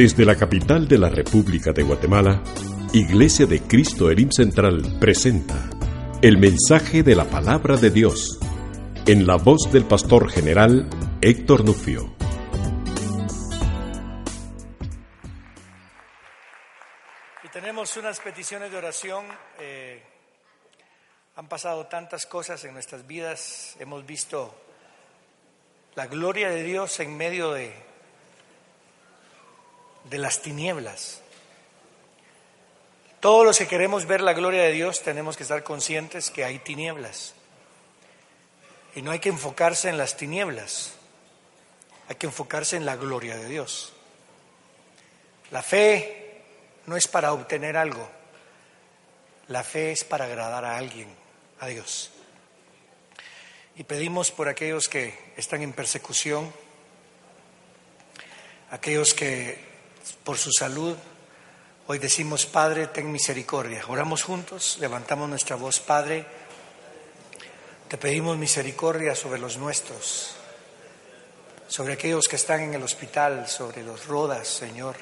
Desde la capital de la República de Guatemala, Iglesia de Cristo Elim Central presenta el mensaje de la palabra de Dios en la voz del pastor general Héctor Nufio. Y tenemos unas peticiones de oración. eh, han pasado tantas cosas en nuestras vidas. Hemos visto la gloria de Dios en medio de, de las tinieblas. Todos los que queremos ver la gloria de Dios tenemos que estar conscientes que hay tinieblas. Y no hay que enfocarse en las tinieblas, hay que enfocarse en la gloria de Dios. La fe no es para obtener algo, la fe es para agradar a alguien, a Dios. Y pedimos por aquellos que están en persecución, aquellos que por su salud, hoy decimos, Padre, ten misericordia. Oramos juntos, levantamos nuestra voz, Padre, te pedimos misericordia sobre los nuestros, sobre aquellos que están en el hospital, sobre los rodas, Señor.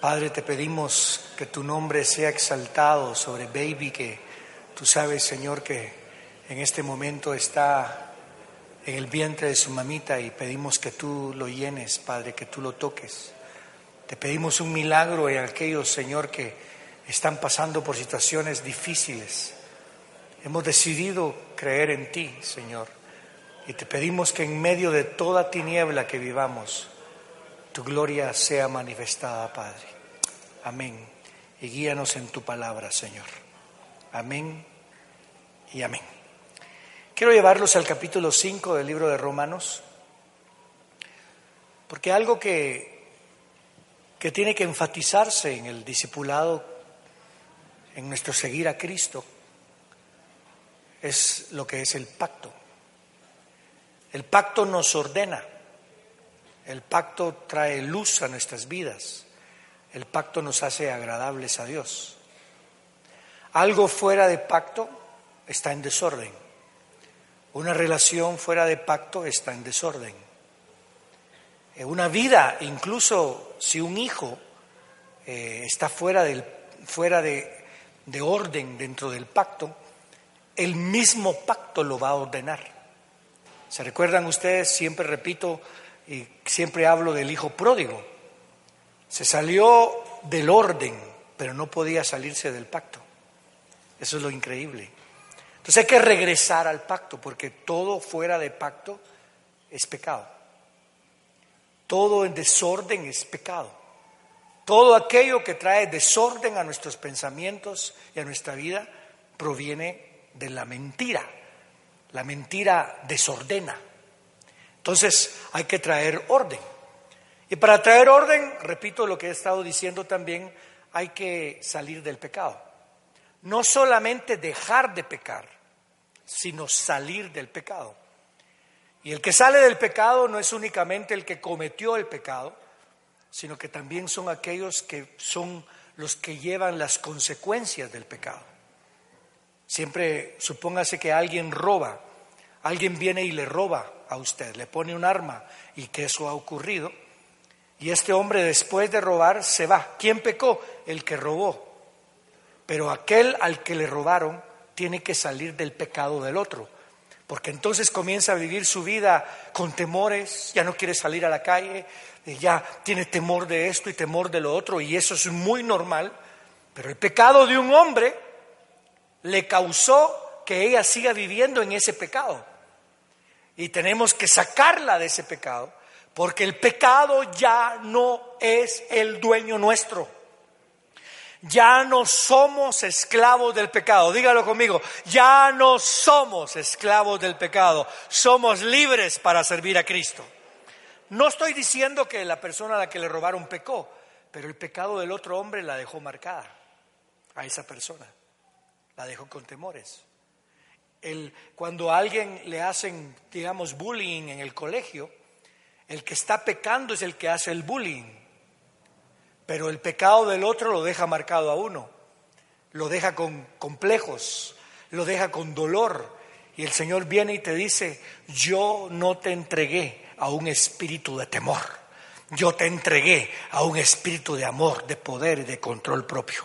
Padre, te pedimos que tu nombre sea exaltado sobre Baby, que tú sabes, Señor, que en este momento está en el vientre de su mamita y pedimos que tú lo llenes, Padre, que tú lo toques. Te pedimos un milagro en aquellos, Señor, que están pasando por situaciones difíciles. Hemos decidido creer en ti, Señor, y te pedimos que en medio de toda tiniebla que vivamos, tu gloria sea manifestada, Padre. Amén. Y guíanos en tu palabra, Señor. Amén y amén. Quiero llevarlos al capítulo 5 del libro de Romanos, porque algo que, que tiene que enfatizarse en el discipulado, en nuestro seguir a Cristo, es lo que es el pacto. El pacto nos ordena, el pacto trae luz a nuestras vidas, el pacto nos hace agradables a Dios. Algo fuera de pacto está en desorden. Una relación fuera de pacto está en desorden. Una vida, incluso si un hijo eh, está fuera, del, fuera de, de orden dentro del pacto, el mismo pacto lo va a ordenar. ¿Se recuerdan ustedes? Siempre repito y siempre hablo del hijo pródigo. Se salió del orden, pero no podía salirse del pacto. Eso es lo increíble. Entonces hay que regresar al pacto, porque todo fuera de pacto es pecado. Todo en desorden es pecado. Todo aquello que trae desorden a nuestros pensamientos y a nuestra vida proviene de la mentira. La mentira desordena. Entonces hay que traer orden. Y para traer orden, repito lo que he estado diciendo también, hay que salir del pecado. No solamente dejar de pecar, sino salir del pecado. Y el que sale del pecado no es únicamente el que cometió el pecado, sino que también son aquellos que son los que llevan las consecuencias del pecado. Siempre supóngase que alguien roba, alguien viene y le roba a usted, le pone un arma y que eso ha ocurrido. Y este hombre después de robar se va. ¿Quién pecó? El que robó. Pero aquel al que le robaron tiene que salir del pecado del otro. Porque entonces comienza a vivir su vida con temores, ya no quiere salir a la calle, ya tiene temor de esto y temor de lo otro, y eso es muy normal. Pero el pecado de un hombre le causó que ella siga viviendo en ese pecado. Y tenemos que sacarla de ese pecado, porque el pecado ya no es el dueño nuestro. Ya no somos esclavos del pecado. Dígalo conmigo. Ya no somos esclavos del pecado. Somos libres para servir a Cristo. No estoy diciendo que la persona a la que le robaron pecó, pero el pecado del otro hombre la dejó marcada a esa persona. La dejó con temores. El, cuando a alguien le hacen, digamos, bullying en el colegio, el que está pecando es el que hace el bullying. Pero el pecado del otro lo deja marcado a uno, lo deja con complejos, lo deja con dolor. Y el Señor viene y te dice, yo no te entregué a un espíritu de temor, yo te entregué a un espíritu de amor, de poder y de control propio.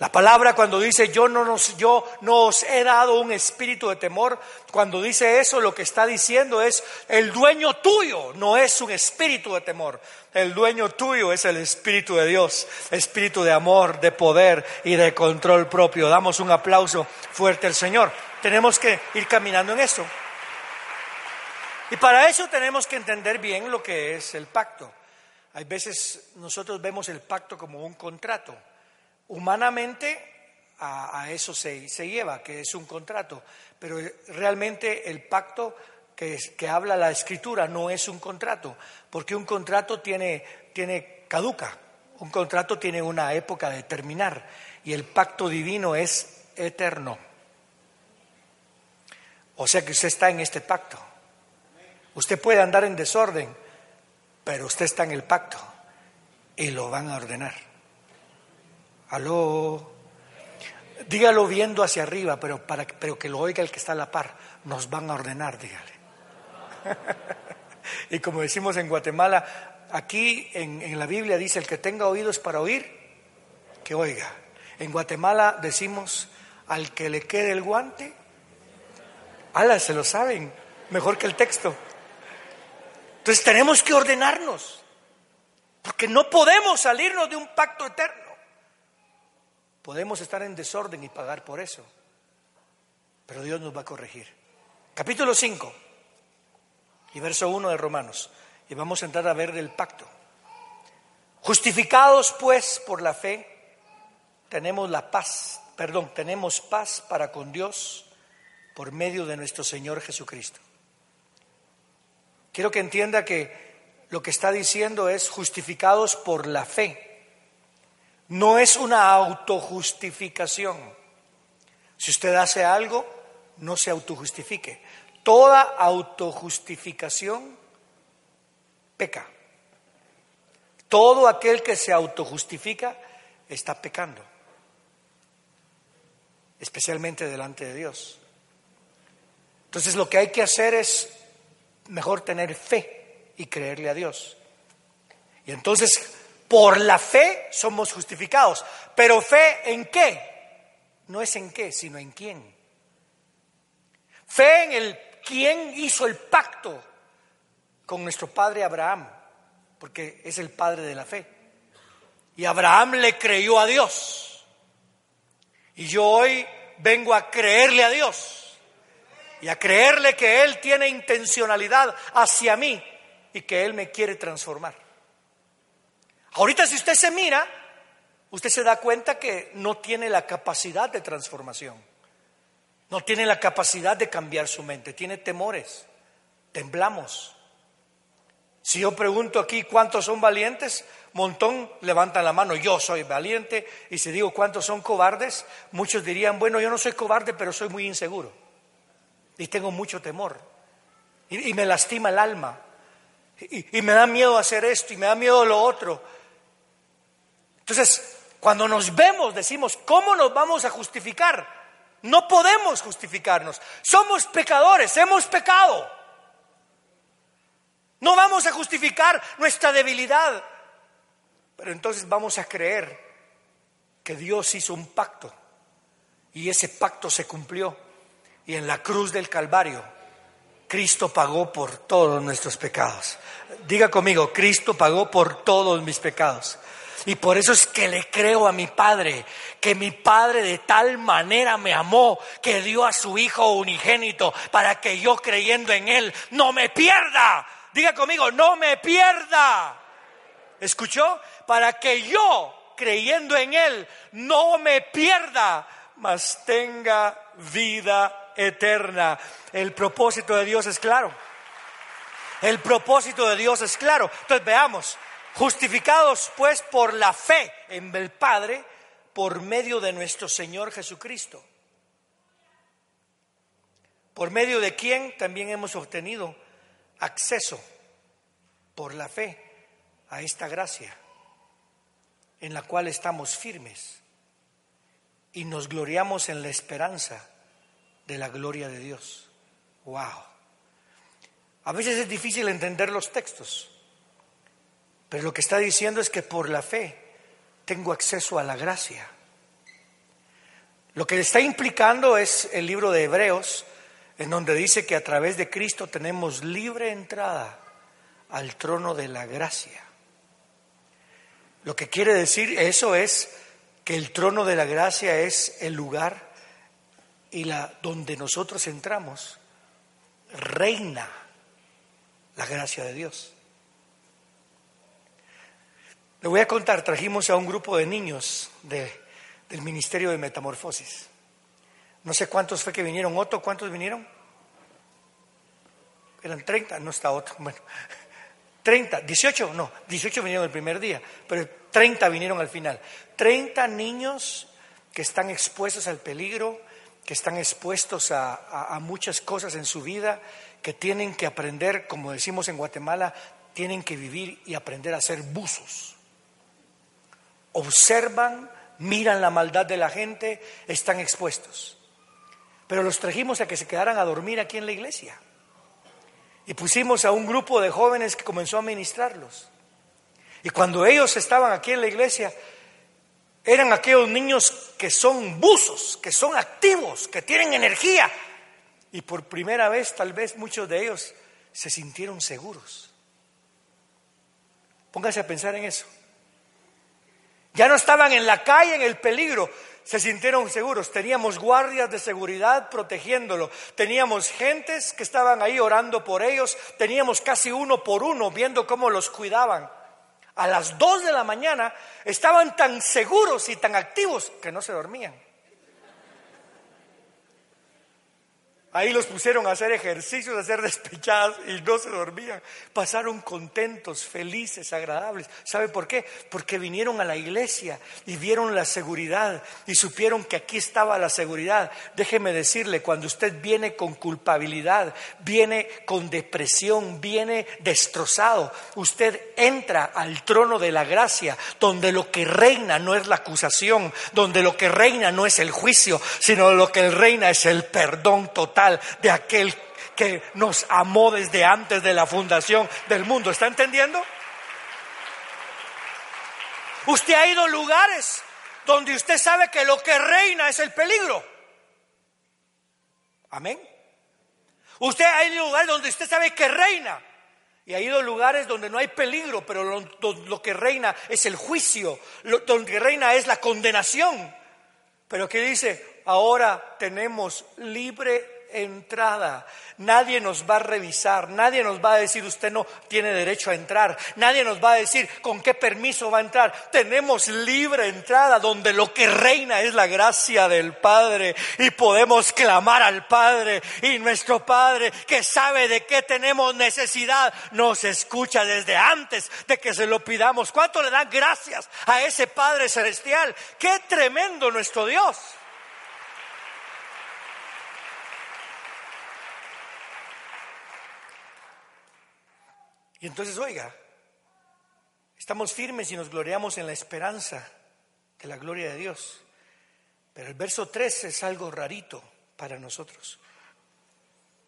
La palabra cuando dice yo no, nos, yo no os he dado un espíritu de temor, cuando dice eso lo que está diciendo es el dueño tuyo no es un espíritu de temor, el dueño tuyo es el espíritu de Dios, espíritu de amor, de poder y de control propio. Damos un aplauso fuerte al Señor. Tenemos que ir caminando en eso. Y para eso tenemos que entender bien lo que es el pacto. Hay veces nosotros vemos el pacto como un contrato. Humanamente a, eso se, lleva, que es un contrato, pero realmente el pacto que, que, habla la escritura no es un contrato, porque un contrato tiene, tiene caduca, un contrato tiene una época de terminar y el pacto divino es eterno. O sea que usted está en este pacto. Usted puede andar en desorden, pero usted está en el pacto y lo van a ordenar. Aló. Dígalo viendo hacia arriba, pero, para, pero que lo oiga el que está a la par. Nos van a ordenar, dígale. y como decimos en Guatemala, aquí en, en la Biblia dice, el que tenga oídos para oír, que oiga. En Guatemala decimos, al que le quede el guante, ala, se lo saben, mejor que el texto. Entonces tenemos que ordenarnos, porque no podemos salirnos de un pacto eterno. Podemos estar en desorden y pagar por eso, pero Dios nos va a corregir. Capítulo 5 y verso 1 de Romanos, y vamos a entrar a ver del pacto. Justificados pues por la fe, tenemos la paz, perdón, tenemos paz para con Dios por medio de nuestro Señor Jesucristo Quiero que entienda que lo que está diciendo es justificados por la fe. No es una autojustificación. Si usted hace algo, no se autojustifique. Toda autojustificación peca. Todo aquel que se autojustifica está pecando, especialmente delante de Dios. Entonces lo que hay que hacer es mejor tener fe y creerle a Dios. Y entonces, por la fe somos justificados. Pero fe en qué? No es en qué, sino en quién. Fe en el quién hizo el pacto con nuestro padre Abraham, porque es el padre de la fe. Y Abraham le creyó a Dios. Y yo hoy vengo a creerle a Dios y a creerle que Él tiene intencionalidad hacia mí y que Él me quiere transformar. Ahorita si usted se mira, usted se da cuenta que no tiene la capacidad de transformación, no tiene la capacidad de cambiar su mente, tiene temores, temblamos. Si yo pregunto aquí cuántos son valientes, montón levantan la mano, yo soy valiente, y si digo cuántos son cobardes, muchos dirían, bueno, yo no soy cobarde, pero soy muy inseguro. Y tengo mucho temor. Y, me lastima el alma. Y, y me da miedo hacer esto y me da miedo lo otro. Entonces, cuando nos vemos decimos, ¿cómo nos vamos a justificar? No podemos justificarnos. Somos pecadores, hemos pecado. No vamos a justificar nuestra debilidad. Pero entonces vamos a creer que Dios hizo un pacto y ese pacto se cumplió. Y en la cruz del Calvario, Cristo pagó por todos nuestros pecados. Diga conmigo, Cristo pagó por todos mis pecados. Y por eso es que le creo a mi Padre, que mi Padre de tal manera me amó, que dio a su Hijo unigénito para que yo creyendo en Él no me pierda. Diga conmigo, no me pierda. ¿Escuchó? Para que yo creyendo en Él no me pierda, mas tenga vida eterna. El propósito de Dios es claro. El propósito de Dios es claro. Entonces veamos, justificados pues por la fe en el Padre por medio de nuestro Señor Jesucristo. Por medio de quien también hemos obtenido acceso por la fe a esta gracia en la cual estamos firmes y nos gloriamos en la esperanza de la gloria de Dios. ¡Wow! A veces es difícil entender los textos, Pero lo que está diciendo es que por la fe tengo acceso a la gracia. Lo que está implicando es el libro de Hebreos, en donde dice que a través de Cristo tenemos libre entrada al trono de la gracia. Lo que quiere decir eso es que el trono de la gracia es el lugar y la donde nosotros entramos reina la gracia de Dios. Le voy a contar, trajimos a un grupo de niños del Ministerio de Metamorfosis. No sé cuántos fue que vinieron. Otto, ¿cuántos vinieron? Eran 30, no está Otto. Bueno, 30, 18, no, 18 vinieron el primer día, pero 30 vinieron al final. 30 niños que están expuestos al peligro, que están expuestos a, a muchas cosas en su vida, que tienen que aprender, como decimos en Guatemala, tienen que vivir y aprender a ser buzos observan, miran la maldad de la gente, están expuestos. Pero los trajimos a que se quedaran a dormir aquí en la iglesia. Y pusimos a un grupo de jóvenes que comenzó a ministrarlos. Y cuando ellos estaban aquí en la iglesia, eran aquellos niños que son buzos, que son activos, que tienen energía. Y por primera vez, tal vez muchos de ellos se sintieron seguros. Póngase a pensar en eso. Ya no estaban en la calle en el peligro, se sintieron seguros. Teníamos guardias de seguridad protegiéndolo. Teníamos gentes que estaban ahí orando por ellos. Teníamos casi uno por uno viendo cómo los cuidaban. A las dos de la mañana estaban tan seguros y tan activos que no se dormían. Ahí los pusieron a hacer ejercicios, a hacer despechadas y no se dormían. Pasaron contentos, felices, agradables. ¿Sabe por qué? Porque vinieron a la iglesia y vieron la seguridad y supieron que aquí estaba la seguridad. Déjeme decirle, cuando usted viene con culpabilidad, viene con depresión, viene destrozado, usted entra al trono de la gracia, donde lo que reina no es la acusación, donde lo que reina no es el juicio, sino lo que reina es el perdón total de aquel que nos amó desde antes de la fundación del mundo. ¿Está entendiendo? Usted ha ido a lugares donde usted sabe que lo que reina es el peligro. Amén. Usted ha ido a lugares donde usted sabe que reina. Y ha ido a lugares donde no hay peligro, pero lo, que reina es el juicio, lo, donde reina es la condenación. Pero que dice, ahora tenemos libre entrada. Nadie nos va a revisar, nadie nos va a decir usted no tiene derecho a entrar, nadie nos va a decir con qué permiso va a entrar. Tenemos libre entrada donde lo que reina es la gracia del Padre y podemos clamar al Padre y nuestro Padre que sabe de qué tenemos necesidad nos escucha desde antes de que se lo pidamos. ¿Cuánto le dan gracias a ese Padre celestial? Qué tremendo nuestro Dios. Y entonces, oiga, estamos firmes y nos gloriamos en la esperanza de la gloria de Dios. Pero el verso 13 es algo rarito para nosotros.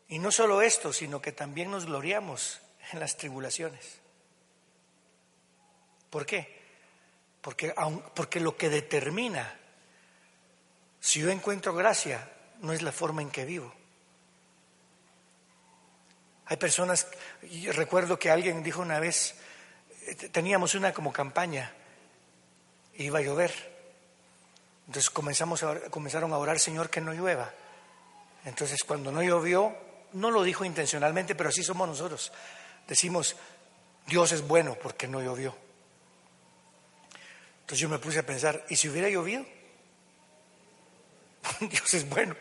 Y no solo esto, sino que también nos gloriamos en las tribulaciones. ¿Por qué? Porque, porque lo que determina si yo encuentro gracia no es la forma en que vivo, hay personas, recuerdo que alguien dijo una vez, eh, teníamos una como campaña, iba a llover. Entonces comenzamos a, comenzaron a orar, Señor, que no llueva. Entonces cuando no llovió, no lo dijo intencionalmente, pero así somos nosotros. Decimos, Dios es bueno porque no llovió. Entonces yo me puse a pensar, ¿y si hubiera llovido? Dios es bueno.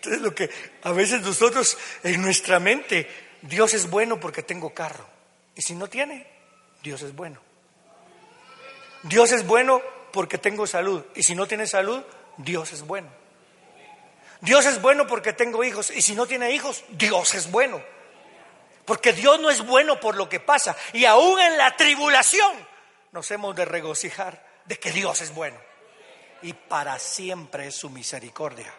Entonces lo que a veces nosotros en nuestra mente, Dios es bueno porque tengo carro. Y si no tiene, Dios es bueno. Dios es bueno porque tengo salud. Y si no tiene salud, Dios es bueno. Dios es bueno porque tengo hijos. Y si no tiene hijos, Dios es bueno. Porque Dios no es bueno por lo que pasa. Y aún en la tribulación nos hemos de regocijar de que Dios es bueno. Y para siempre es su misericordia.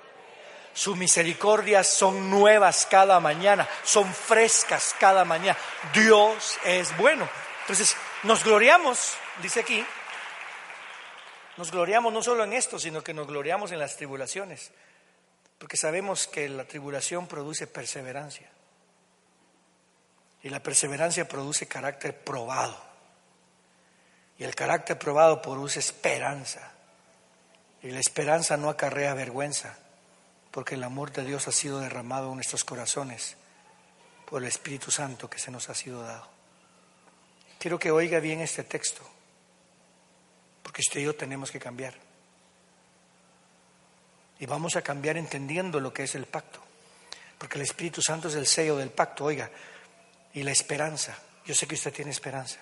Sus misericordias son nuevas cada mañana, son frescas cada mañana. Dios es bueno. Entonces, nos gloriamos, dice aquí, nos gloriamos no solo en esto, sino que nos gloriamos en las tribulaciones, porque sabemos que la tribulación produce perseverancia y la perseverancia produce carácter probado y el carácter probado produce esperanza y la esperanza no acarrea vergüenza porque el amor de Dios ha sido derramado en nuestros corazones por el Espíritu Santo que se nos ha sido dado. Quiero que oiga bien este texto porque usted y yo tenemos que cambiar. Y vamos a cambiar entendiendo lo que es el pacto. Porque el Espíritu Santo es el sello del pacto, oiga. Y la esperanza. Yo sé que usted tiene esperanza.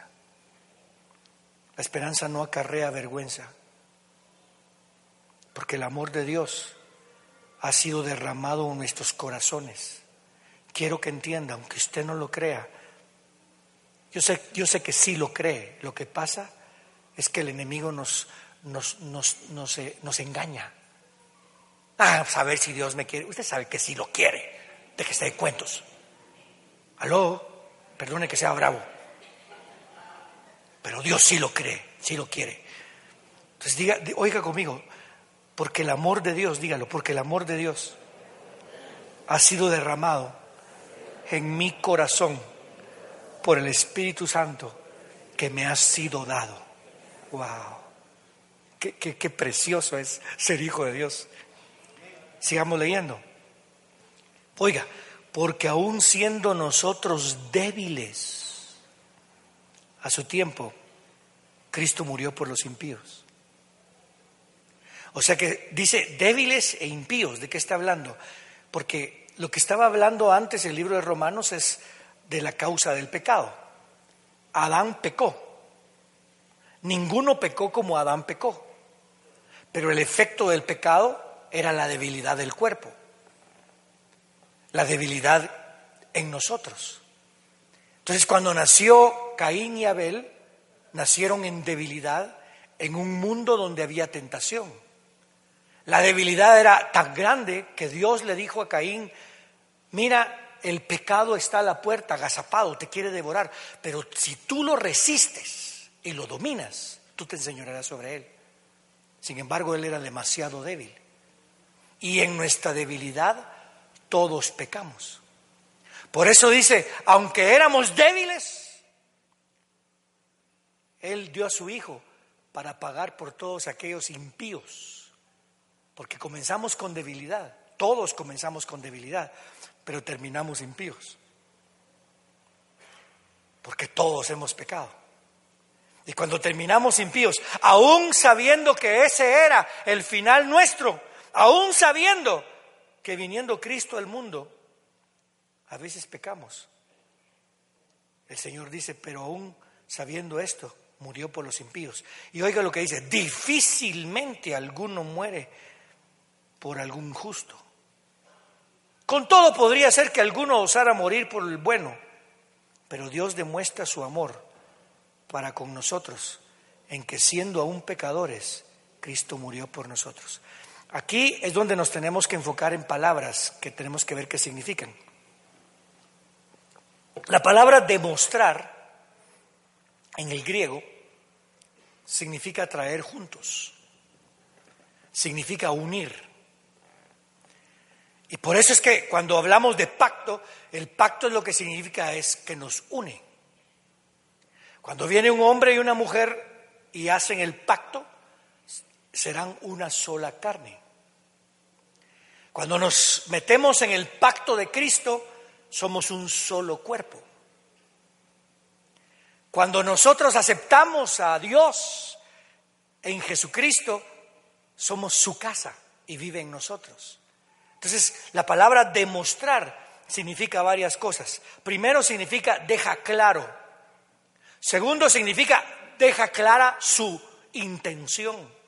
La esperanza no acarrea vergüenza. Porque el amor de Dios ha sido derramado en nuestros corazones. Quiero que entienda, aunque usted no lo crea, yo sé, yo sé que sí lo cree. Lo que pasa es que el enemigo nos, nos, nos, eh, nos, engaña. Ah, saber si Dios me quiere. Usted sabe que sí lo quiere. De que esté de cuentos. Aló, perdone que sea bravo. Pero Dios sí lo cree, sí lo quiere. Entonces diga, oiga conmigo, porque el amor de Dios, dígalo, porque el amor de Dios ha sido derramado en mi corazón por el Espíritu Santo que me ha sido dado. ¡Wow! Qué, precioso es ser hijo de Dios. Sigamos leyendo. Oiga, porque aún siendo nosotros débiles a su tiempo, Cristo murió por los impíos. O sea que dice débiles e impíos. ¿De qué está hablando? Porque lo que estaba hablando antes el libro de Romanos es de la causa del pecado. Adán pecó. Ninguno pecó como Adán pecó, pero el efecto del pecado era la debilidad del cuerpo, la debilidad en nosotros. Entonces cuando nació Caín y Abel, nacieron en debilidad en un mundo donde había tentación. La debilidad era tan grande que Dios le dijo a Caín, mira, el pecado está a la puerta, agazapado, te quiere devorar, pero si tú lo resistes, y lo dominas, tú te enseñarás sobre él. Sin embargo, él era demasiado débil. Y en nuestra debilidad todos pecamos. Por eso dice, aunque éramos débiles, él dio a su hijo para pagar por todos aquellos impíos. Porque comenzamos con debilidad, todos comenzamos con debilidad, pero terminamos impíos. Porque todos hemos pecado. Y cuando terminamos impíos, aún sabiendo que ese era el final nuestro, aún sabiendo que viniendo Cristo al mundo, a veces pecamos. El Señor dice, pero aún sabiendo esto, murió por los impíos. Y oiga lo que dice, difícilmente alguno muere por algún justo. Con todo podría ser que alguno osara morir por el bueno, pero Dios demuestra su amor para con nosotros, en que siendo aún pecadores, Cristo murió por nosotros. Aquí es donde nos tenemos que enfocar en palabras que tenemos que ver qué significan. La palabra demostrar en el griego significa traer juntos, significa unir. Y por eso es que cuando hablamos de pacto, el pacto es lo que significa es que nos une. Cuando viene un hombre y una mujer y hacen el pacto, serán una sola carne. Cuando nos metemos en el pacto de Cristo, somos un solo cuerpo. Cuando nosotros aceptamos a Dios en Jesucristo, somos su casa y vive en nosotros. Entonces, la palabra demostrar significa varias cosas. Primero significa deja claro Segundo significa deja clara su intención.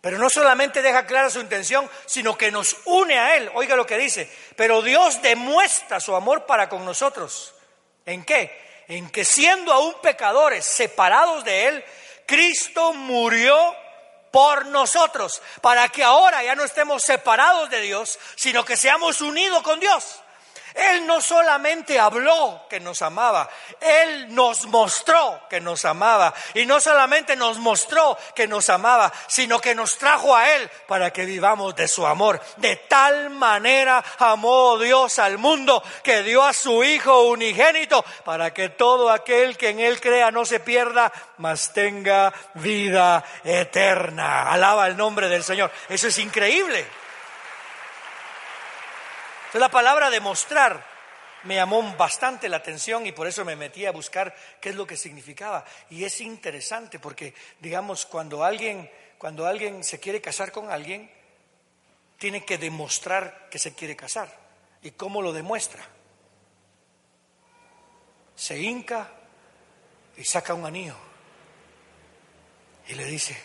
Pero no solamente deja clara su intención, sino que nos une a Él. Oiga lo que dice. Pero Dios demuestra su amor para con nosotros. ¿En qué? En que siendo aún pecadores, separados de Él, Cristo murió por nosotros, para que ahora ya no estemos separados de Dios, sino que seamos unidos con Dios. Él no solamente habló que nos amaba, Él nos mostró que nos amaba. Y no solamente nos mostró que nos amaba, sino que nos trajo a Él para que vivamos de su amor. De tal manera amó Dios al mundo que dio a su Hijo unigénito para que todo aquel que en Él crea no se pierda, mas tenga vida eterna. Alaba el nombre del Señor. Eso es increíble. Entonces la palabra demostrar me llamó bastante la atención y por eso me metí a buscar qué es lo que significaba. Y es interesante porque, digamos, cuando alguien, cuando alguien se quiere casar con alguien, tiene que demostrar que se quiere casar. ¿Y cómo lo demuestra? Se hinca y saca un anillo y le dice,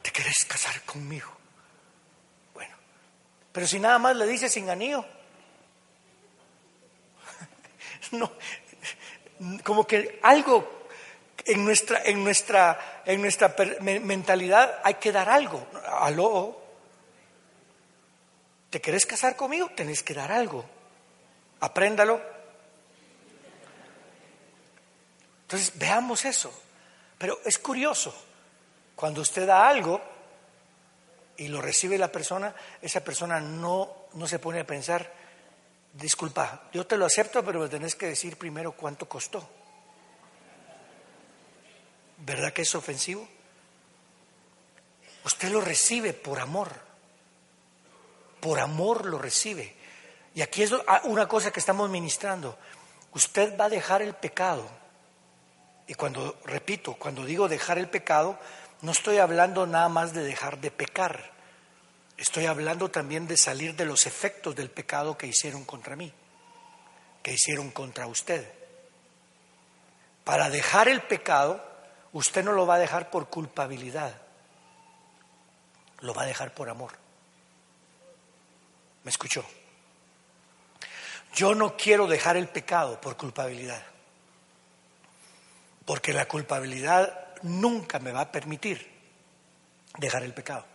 ¿te querés casar conmigo? Bueno, pero si nada más le dice sin anillo, no, como que algo en nuestra, en nuestra, en nuestra mentalidad hay que dar algo. Aló, ¿te querés casar conmigo? Tenés que dar algo. Apréndalo. Entonces, veamos eso. Pero es curioso, cuando usted da algo y lo recibe la persona, esa persona no, no se pone a pensar, disculpa, yo te lo acepto, pero me tenés que decir primero cuánto costó. ¿Verdad que es ofensivo? Usted lo recibe por amor. Por amor lo recibe. Y aquí es una cosa que estamos ministrando. Usted va a dejar el pecado. Y cuando, repito, cuando digo dejar el pecado, no estoy hablando nada más de dejar de pecar. Estoy hablando también de salir de los efectos del pecado que hicieron contra mí, que hicieron contra usted. Para dejar el pecado, usted no lo va a dejar por culpabilidad, lo va a dejar por amor. ¿Me escuchó? Yo no quiero dejar el pecado por culpabilidad, porque la culpabilidad nunca me va a permitir dejar el pecado.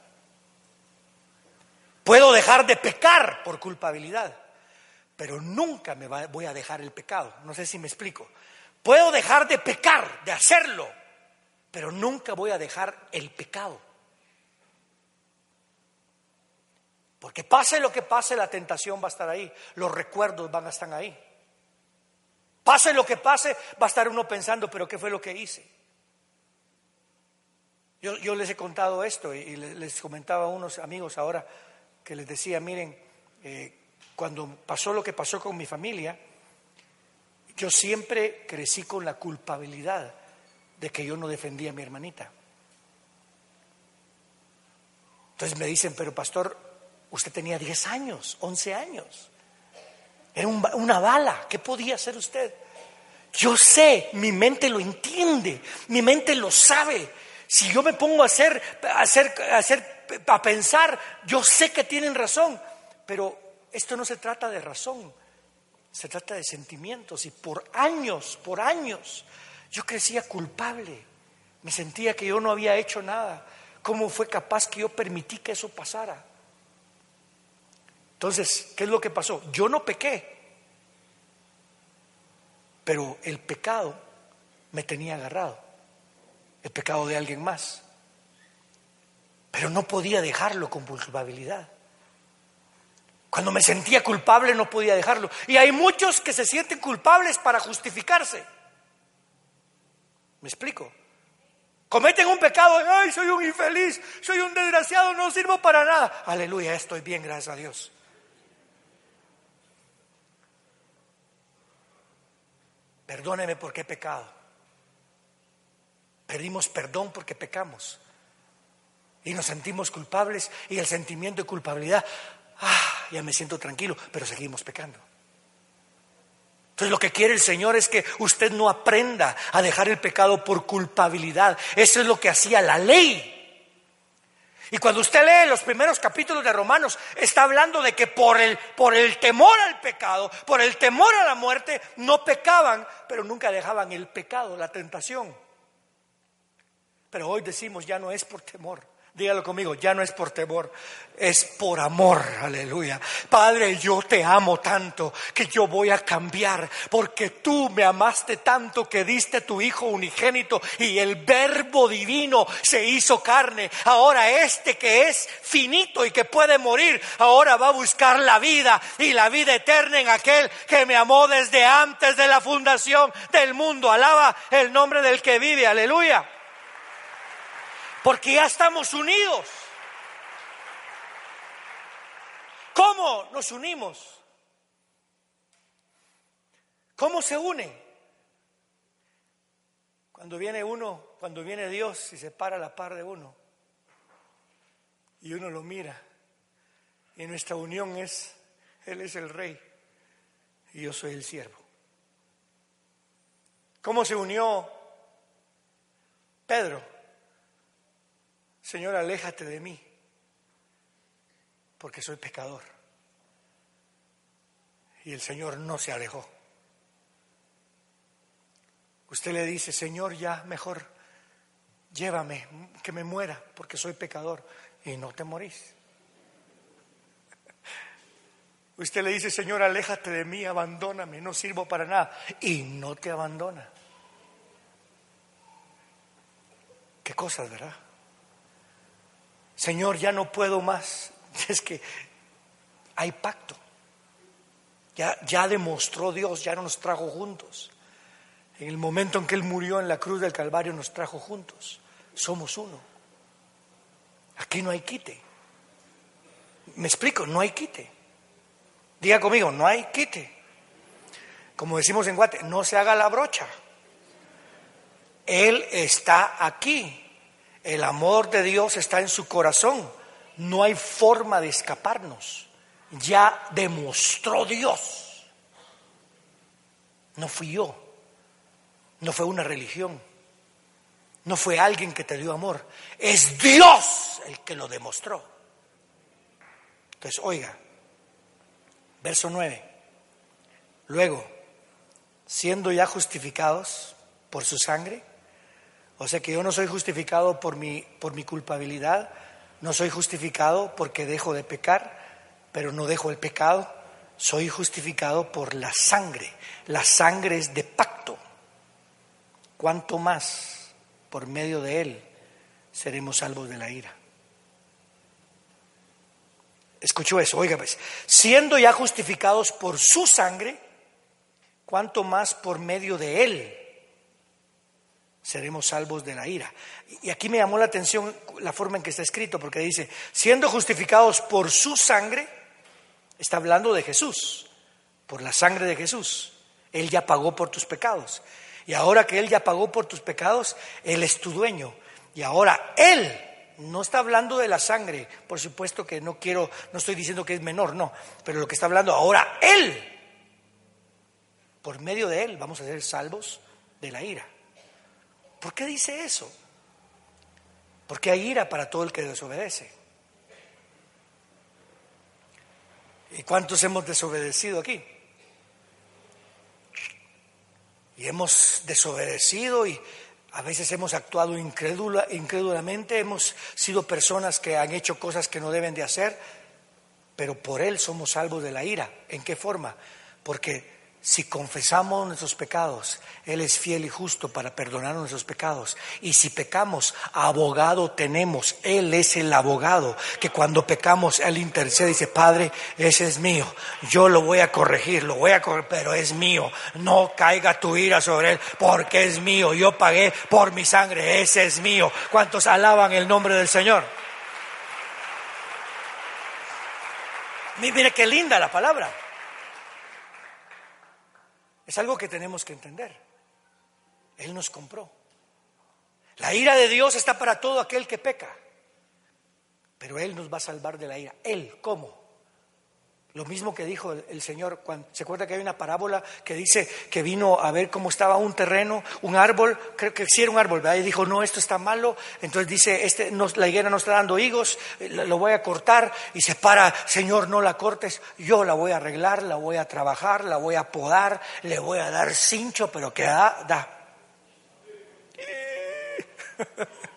Puedo dejar de pecar por culpabilidad, pero nunca me voy a dejar el pecado. No sé si me explico. Puedo dejar de pecar, de hacerlo, pero nunca voy a dejar el pecado. Porque pase lo que pase, la tentación va a estar ahí, los recuerdos van a estar ahí. Pase lo que pase, va a estar uno pensando, pero ¿qué fue lo que hice? Yo, les he contado esto y les comentaba a unos amigos ahora, que les decía, miren, eh, cuando pasó lo que pasó con mi familia, yo siempre crecí con la culpabilidad de que yo no defendía a mi hermanita. Entonces me dicen, pero pastor, usted tenía 10 años, 11 años. Era una bala, ¿qué podía hacer usted? Yo sé, mi mente lo entiende, mi mente lo sabe. Si yo me pongo a hacer, a hacer, a hacer a pensar, yo sé que tienen razón, pero esto no se trata de razón, se trata de sentimientos y por años, por años, yo crecía culpable, me sentía que yo no había hecho nada, ¿cómo fue capaz que yo permití que eso pasara? Entonces, ¿qué es lo que pasó? Yo no pequé, pero el pecado me tenía agarrado, el pecado de alguien más pero no podía dejarlo con culpabilidad. Cuando me sentía culpable no podía dejarlo. Y hay muchos que se sienten culpables para justificarse. ¿Me explico? Cometen un pecado, ay, soy un infeliz, soy un desgraciado, no sirvo para nada. Aleluya, estoy bien, gracias a Dios. Perdóneme porque he pecado. Pedimos perdón porque pecamos y nos sentimos culpables y el sentimiento de culpabilidad, ah, ya me siento tranquilo, pero seguimos pecando. Entonces lo que quiere el Señor es que usted no aprenda a dejar el pecado por culpabilidad. Eso es lo que hacía la ley. Y cuando usted lee los primeros capítulos de Romanos, está hablando de que por el, por el temor al pecado, por el temor a la muerte, no pecaban, pero nunca dejaban el pecado, la tentación. Pero hoy decimos, ya no es por temor, Dígalo conmigo, ya no es por temor, es por amor, aleluya. Padre, yo te amo tanto que yo voy a cambiar, porque tú me amaste tanto que diste tu Hijo unigénito y el verbo divino se hizo carne. Ahora este que es finito y que puede morir, ahora va a buscar la vida y la vida eterna en aquel que me amó desde antes de la fundación del mundo. Alaba el nombre del que vive, aleluya. Porque ya estamos unidos. ¿Cómo nos unimos? ¿Cómo se une? Cuando viene uno, cuando viene Dios y se para a la par de uno y uno lo mira y nuestra unión es, Él es el rey y yo soy el siervo. ¿Cómo se unió Pedro? Señor, aléjate de mí, porque soy pecador. Y el Señor no se alejó. Usted le dice, Señor, ya mejor llévame, que me muera, porque soy pecador, y no te morís. Usted le dice, Señor, aléjate de mí, abandóname, no sirvo para nada, y no te abandona. Qué cosas, ¿verdad? Señor, ya no puedo más. Es que hay pacto. Ya, ya demostró Dios, ya no nos trajo juntos. En el momento en que Él murió en la cruz del Calvario nos trajo juntos. Somos uno. Aquí no hay quite. Me explico, no hay quite. Diga conmigo, no hay quite. Como decimos en Guate, no se haga la brocha. Él está aquí. El amor de Dios está en su corazón. No hay forma de escaparnos. Ya demostró Dios. No fui yo. No fue una religión. No fue alguien que te dio amor. Es Dios el que lo demostró. Entonces, oiga, verso 9. Luego, siendo ya justificados por su sangre, o sea que yo no soy justificado por mi, por mi culpabilidad, no soy justificado porque dejo de pecar, pero no dejo el pecado, soy justificado por la sangre. La sangre es de pacto. ¿Cuánto más por medio de él seremos salvos de la ira? Escuchó eso, oiga pues, siendo ya justificados por su sangre, ¿cuánto más por medio de él seremos salvos de la ira. Y aquí me llamó la atención la forma en que está escrito, porque dice, siendo justificados por su sangre, está hablando de Jesús, por la sangre de Jesús. Él ya pagó por tus pecados. Y ahora que Él ya pagó por tus pecados, Él es tu dueño. Y ahora Él no está hablando de la sangre, por supuesto que no quiero, no estoy diciendo que es menor, no, pero lo que está hablando ahora Él, por medio de Él vamos a ser salvos de la ira. ¿Por qué dice eso? Porque hay ira para todo el que desobedece. ¿Y cuántos hemos desobedecido aquí? Y hemos desobedecido y a veces hemos actuado incrédula, incrédulamente, hemos sido personas que han hecho cosas que no deben de hacer, pero por Él somos salvos de la ira. ¿En qué forma? Porque si confesamos nuestros pecados, Él es fiel y justo para perdonar nuestros pecados. Y si pecamos, abogado tenemos. Él es el abogado que cuando pecamos, Él intercede y dice, Padre, ese es mío. Yo lo voy a corregir, lo voy a corregir, pero es mío. No caiga tu ira sobre Él porque es mío. Yo pagué por mi sangre, ese es mío. ¿Cuántos alaban el nombre del Señor? Mire qué linda la palabra. Es algo que tenemos que entender. Él nos compró. La ira de Dios está para todo aquel que peca. Pero Él nos va a salvar de la ira. Él, ¿cómo? Lo mismo que dijo el, Señor, cuando, ¿se acuerda que hay una parábola que dice que vino a ver cómo estaba un terreno, un árbol, creo que sí era un árbol, ¿verdad? Y dijo, no, esto está malo, entonces dice, este, la higuera no está dando higos, eh, lo voy a cortar, y se para, Señor, no la cortes, yo la voy a arreglar, la voy a trabajar, la voy a podar, le voy a dar cincho, pero que da, da.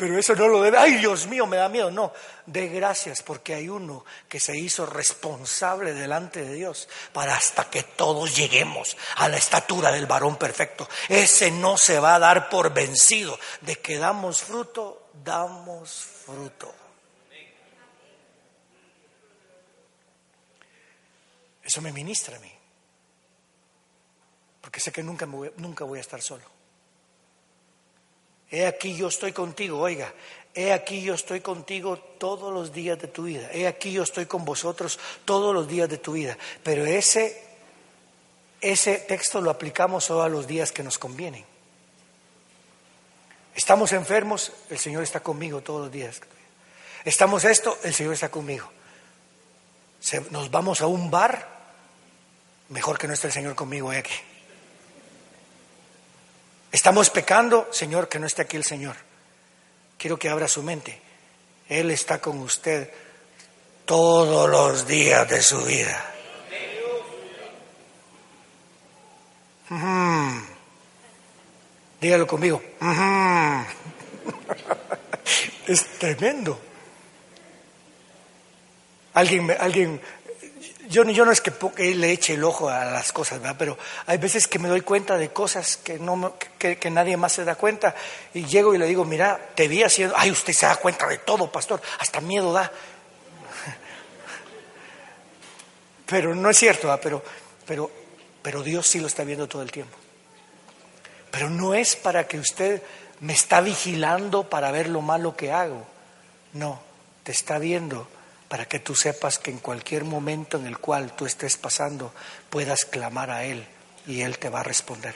pero eso no lo debe. Ay, Dios mío, me da miedo. No, de gracias porque hay uno que se hizo responsable delante de Dios para hasta que todos lleguemos a la estatura del varón perfecto. Ese no se va a dar por vencido. De que damos fruto, damos fruto. Eso me ministra a mí. Porque sé que nunca, nunca voy a estar solo. He aquí yo estoy contigo, oiga, he aquí yo estoy contigo todos los días de tu vida, he aquí yo estoy con vosotros todos los días de tu vida. Pero ese, ese texto lo aplicamos solo a los días que nos convienen. Estamos enfermos, el Señor está conmigo todos los días. Estamos esto, el Señor está conmigo. nos vamos a un bar, mejor que no esté el Señor conmigo aquí. Estamos pecando, Señor, que no esté aquí el Señor. Quiero que abra su mente. Él está con usted todos los días de su vida. Dígalo conmigo. es tremendo. Alguien, alguien yo, yo no es que, le eche el ojo a las cosas, ¿verdad? pero hay veces que me doy cuenta de cosas que, no, que, nadie más se da cuenta y llego y le digo, mira, te vi haciendo, ay, usted se da cuenta de todo, pastor, hasta miedo da. Pero no es cierto, ¿verdad? pero, pero, pero Dios sí lo está viendo todo el tiempo. Pero no es para que usted me está vigilando para ver lo malo que hago. No, te está viendo para que tú sepas que en cualquier momento en el cual tú estés pasando puedas clamar a Él y Él te va a responder.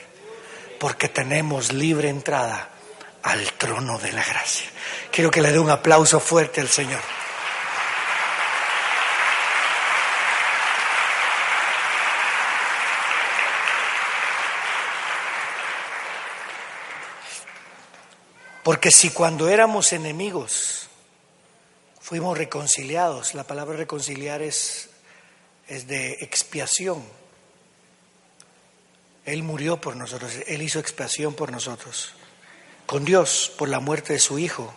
Porque tenemos libre entrada al trono de la gracia. Quiero que le dé un aplauso fuerte al Señor. Porque si cuando éramos enemigos fuimos reconciliados. La palabra reconciliar es, es de expiación. Él murió por nosotros, Él hizo expiación por nosotros. Con Dios, por la muerte de su Hijo.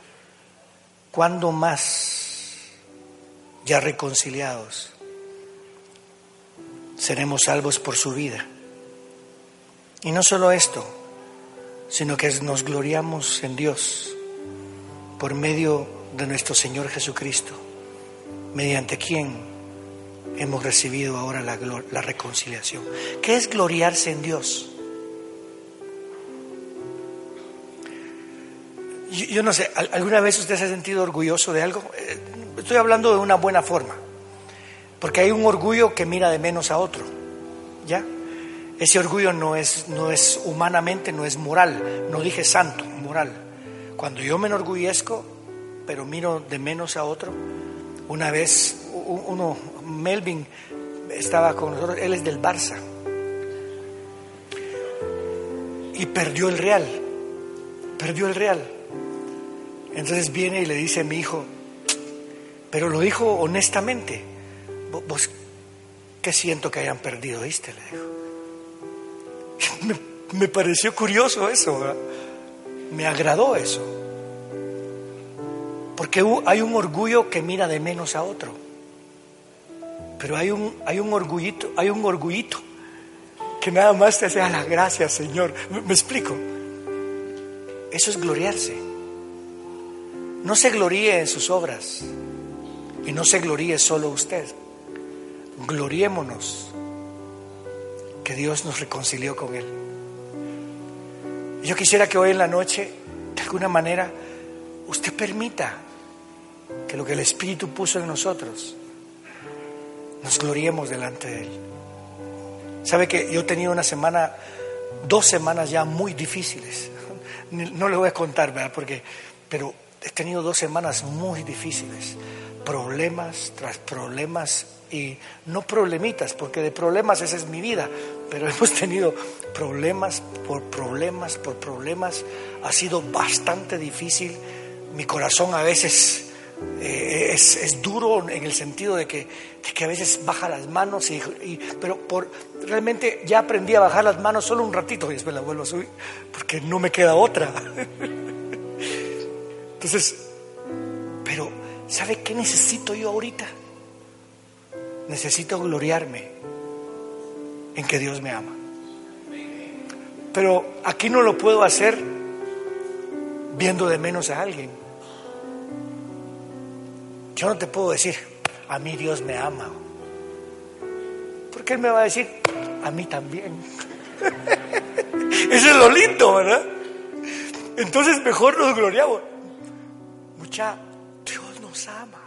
¿Cuándo más, ya reconciliados, seremos salvos por su vida? Y no solo esto, sino que nos gloriamos en Dios por medio de nuestro Señor Jesucristo, mediante quien hemos recibido ahora la, la reconciliación. ¿Qué es gloriarse en Dios? Yo, no sé, ¿alguna vez usted se ha sentido orgulloso de algo? Eh, estoy hablando de una buena forma, porque hay un orgullo que mira de menos a otro, ¿ya? Ese orgullo no es, no es humanamente, no es moral, no dije santo, moral. Cuando yo me enorgullezco, pero miro de menos a otro. Una vez uno, Melvin estaba con nosotros, él es del Barça, y perdió el Real, perdió el Real. Entonces viene y le dice a mi hijo, pero lo dijo honestamente, vos, ¿qué siento que hayan perdido? ¿Viste? Le dijo. Me, me pareció curioso eso, me agradó eso. Porque hay un orgullo que mira de menos a otro. Pero hay un, hay un orgullito, hay un orgullito que nada más te hace a la gracia, Señor. ¿Me, explico? Eso es gloriarse. No se gloríe en sus obras y no se gloríe solo usted. Gloriémonos que Dios nos reconcilió con Él. Yo quisiera que hoy en la noche, de alguna manera, usted permita que lo que el Espíritu puso en nosotros, nos gloriemos delante de Él. Sabe que yo he tenido una semana, dos semanas ya muy difíciles. No le voy a contar, ¿verdad? Porque, pero he tenido dos semanas muy difíciles. Problemas tras problemas y no problemitas, porque de problemas esa es mi vida, pero hemos tenido problemas por problemas por problemas. Ha sido bastante difícil. Mi corazón a veces eh, es, duro en el sentido de que, que, a veces baja las manos, y, pero por, realmente ya aprendí a bajar las manos solo un ratito y después las vuelvo a subir, porque no me queda otra. Entonces, pero ¿sabe qué necesito yo ahorita? Necesito gloriarme en que Dios me ama. Pero aquí no lo puedo hacer viendo de menos a alguien. Yo no te puedo decir, a mí Dios me ama. Porque Él me va a decir, a mí también. Eso es lo lindo, ¿verdad? Entonces mejor nos gloriamos. Mucha, Dios nos ama.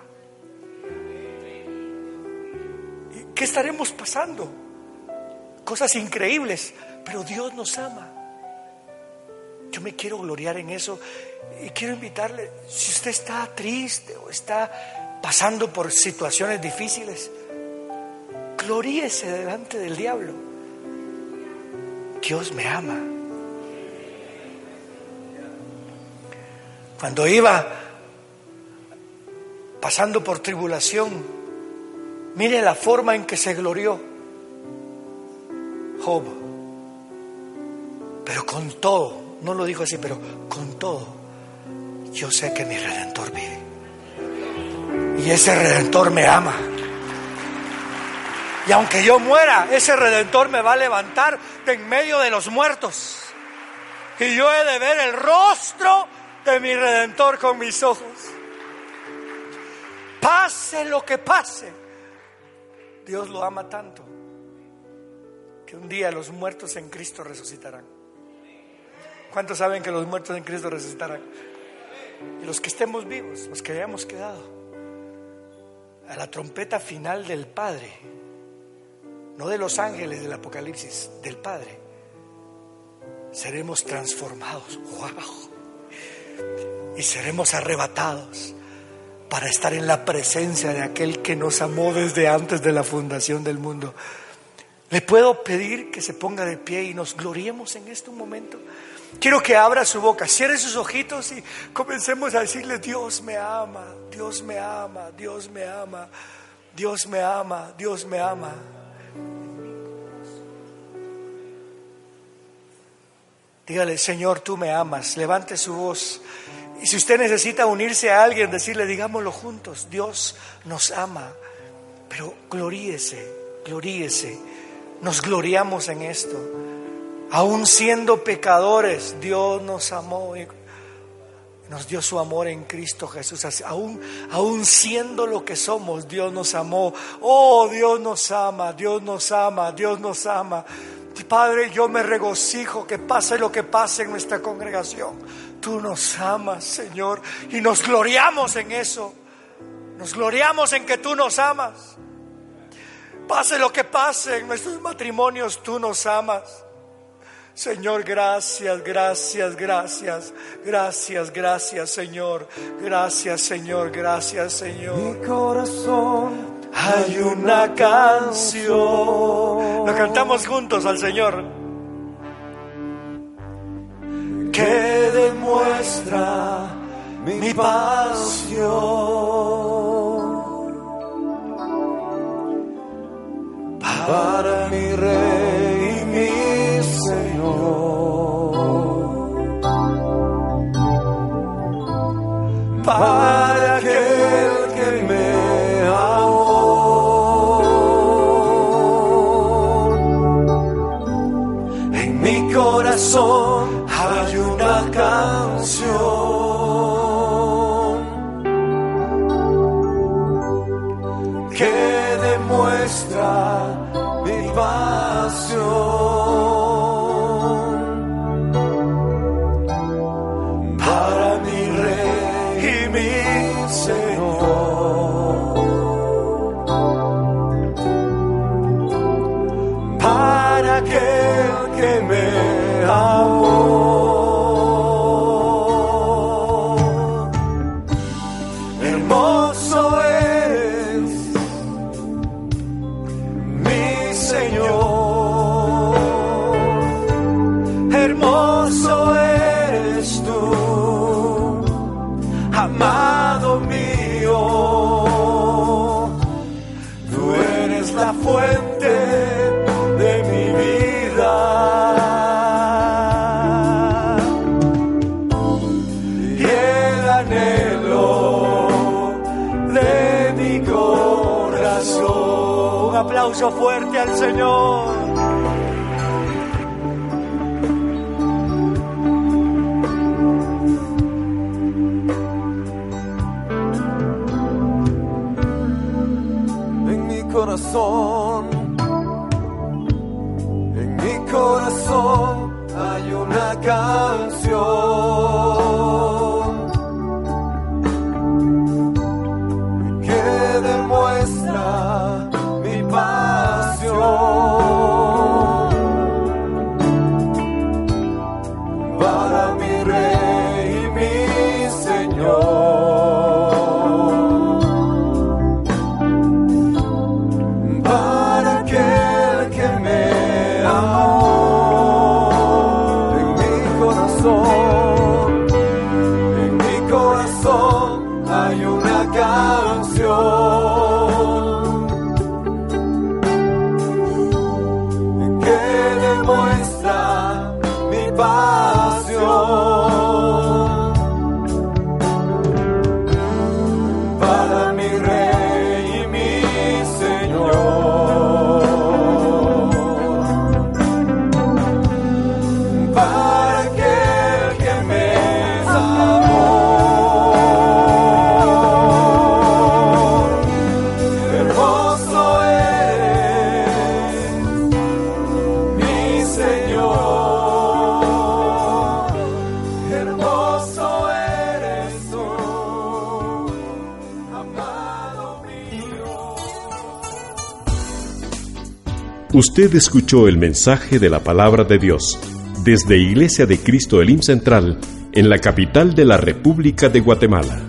¿Qué estaremos pasando? Cosas increíbles, pero Dios nos ama. Yo me quiero gloriar en eso y quiero invitarle, si usted está triste o está pasando por situaciones difíciles, gloríese delante del diablo. Dios me ama. Cuando iba pasando por tribulación, mire la forma en que se glorió Job. Pero con todo, no lo dijo así, pero con todo, yo sé que mi redentor vive. Y ese redentor me ama. Y aunque yo muera, ese redentor me va a levantar de en medio de los muertos. Y yo he de ver el rostro de mi redentor con mis ojos. Pase lo que pase. Dios lo ama tanto que un día los muertos en Cristo resucitarán. ¿Cuántos saben que los muertos en Cristo resucitarán? Y los que estemos vivos, los que hayamos quedado, a la trompeta final del Padre, no de los ángeles del Apocalipsis, del Padre, seremos transformados. ¡Wow! Y seremos arrebatados para estar en la presencia de aquel que nos amó desde antes de la fundación del mundo. ¿Le puedo pedir que se ponga de pie y nos gloriemos en este momento? Quiero que abra su boca, cierre sus ojitos y comencemos a decirle, Dios me ama, Dios me ama, Dios me ama, Dios me ama, Dios me ama. Dígale, Señor, tú me amas. Levante su voz. Y si usted necesita unirse a alguien, decirle, digámoslo juntos, Dios nos ama. Pero gloríese, gloríese. Nos gloriamos en esto. Aún siendo pecadores, Dios nos amó y nos dio su amor en Cristo Jesús. Aún, aún siendo lo que somos, Dios nos amó. Oh, Dios nos ama, Dios nos ama, Dios nos ama. Padre, yo me regocijo que pase lo que pase en nuestra congregación. Tú nos amas, Señor, y nos gloriamos en eso. Nos gloriamos en que tú nos amas. Pase lo que pase en nuestros matrimonios, tú nos amas. Señor, gracias, gracias, gracias, gracias, gracias, Señor. Gracias, Señor, gracias, Señor. Mi corazón hay una canción. Lo cantamos juntos al Señor. que demuestra mi pasión para fuerte al Señor. En mi corazón, en mi corazón hay una canción mi Usted escuchó el mensaje de la palabra de Dios desde Iglesia de Cristo Elim Central en la capital de la República de Guatemala.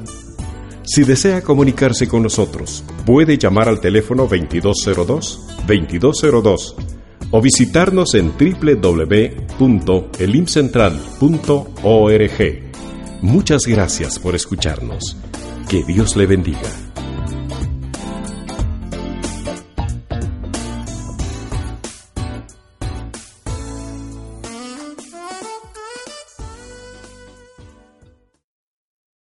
Si desea comunicarse con nosotros, puede llamar al teléfono 2202-2202 o visitarnos en www.elimcentral.org. Muchas gracias por escucharnos. Que Dios le bendiga.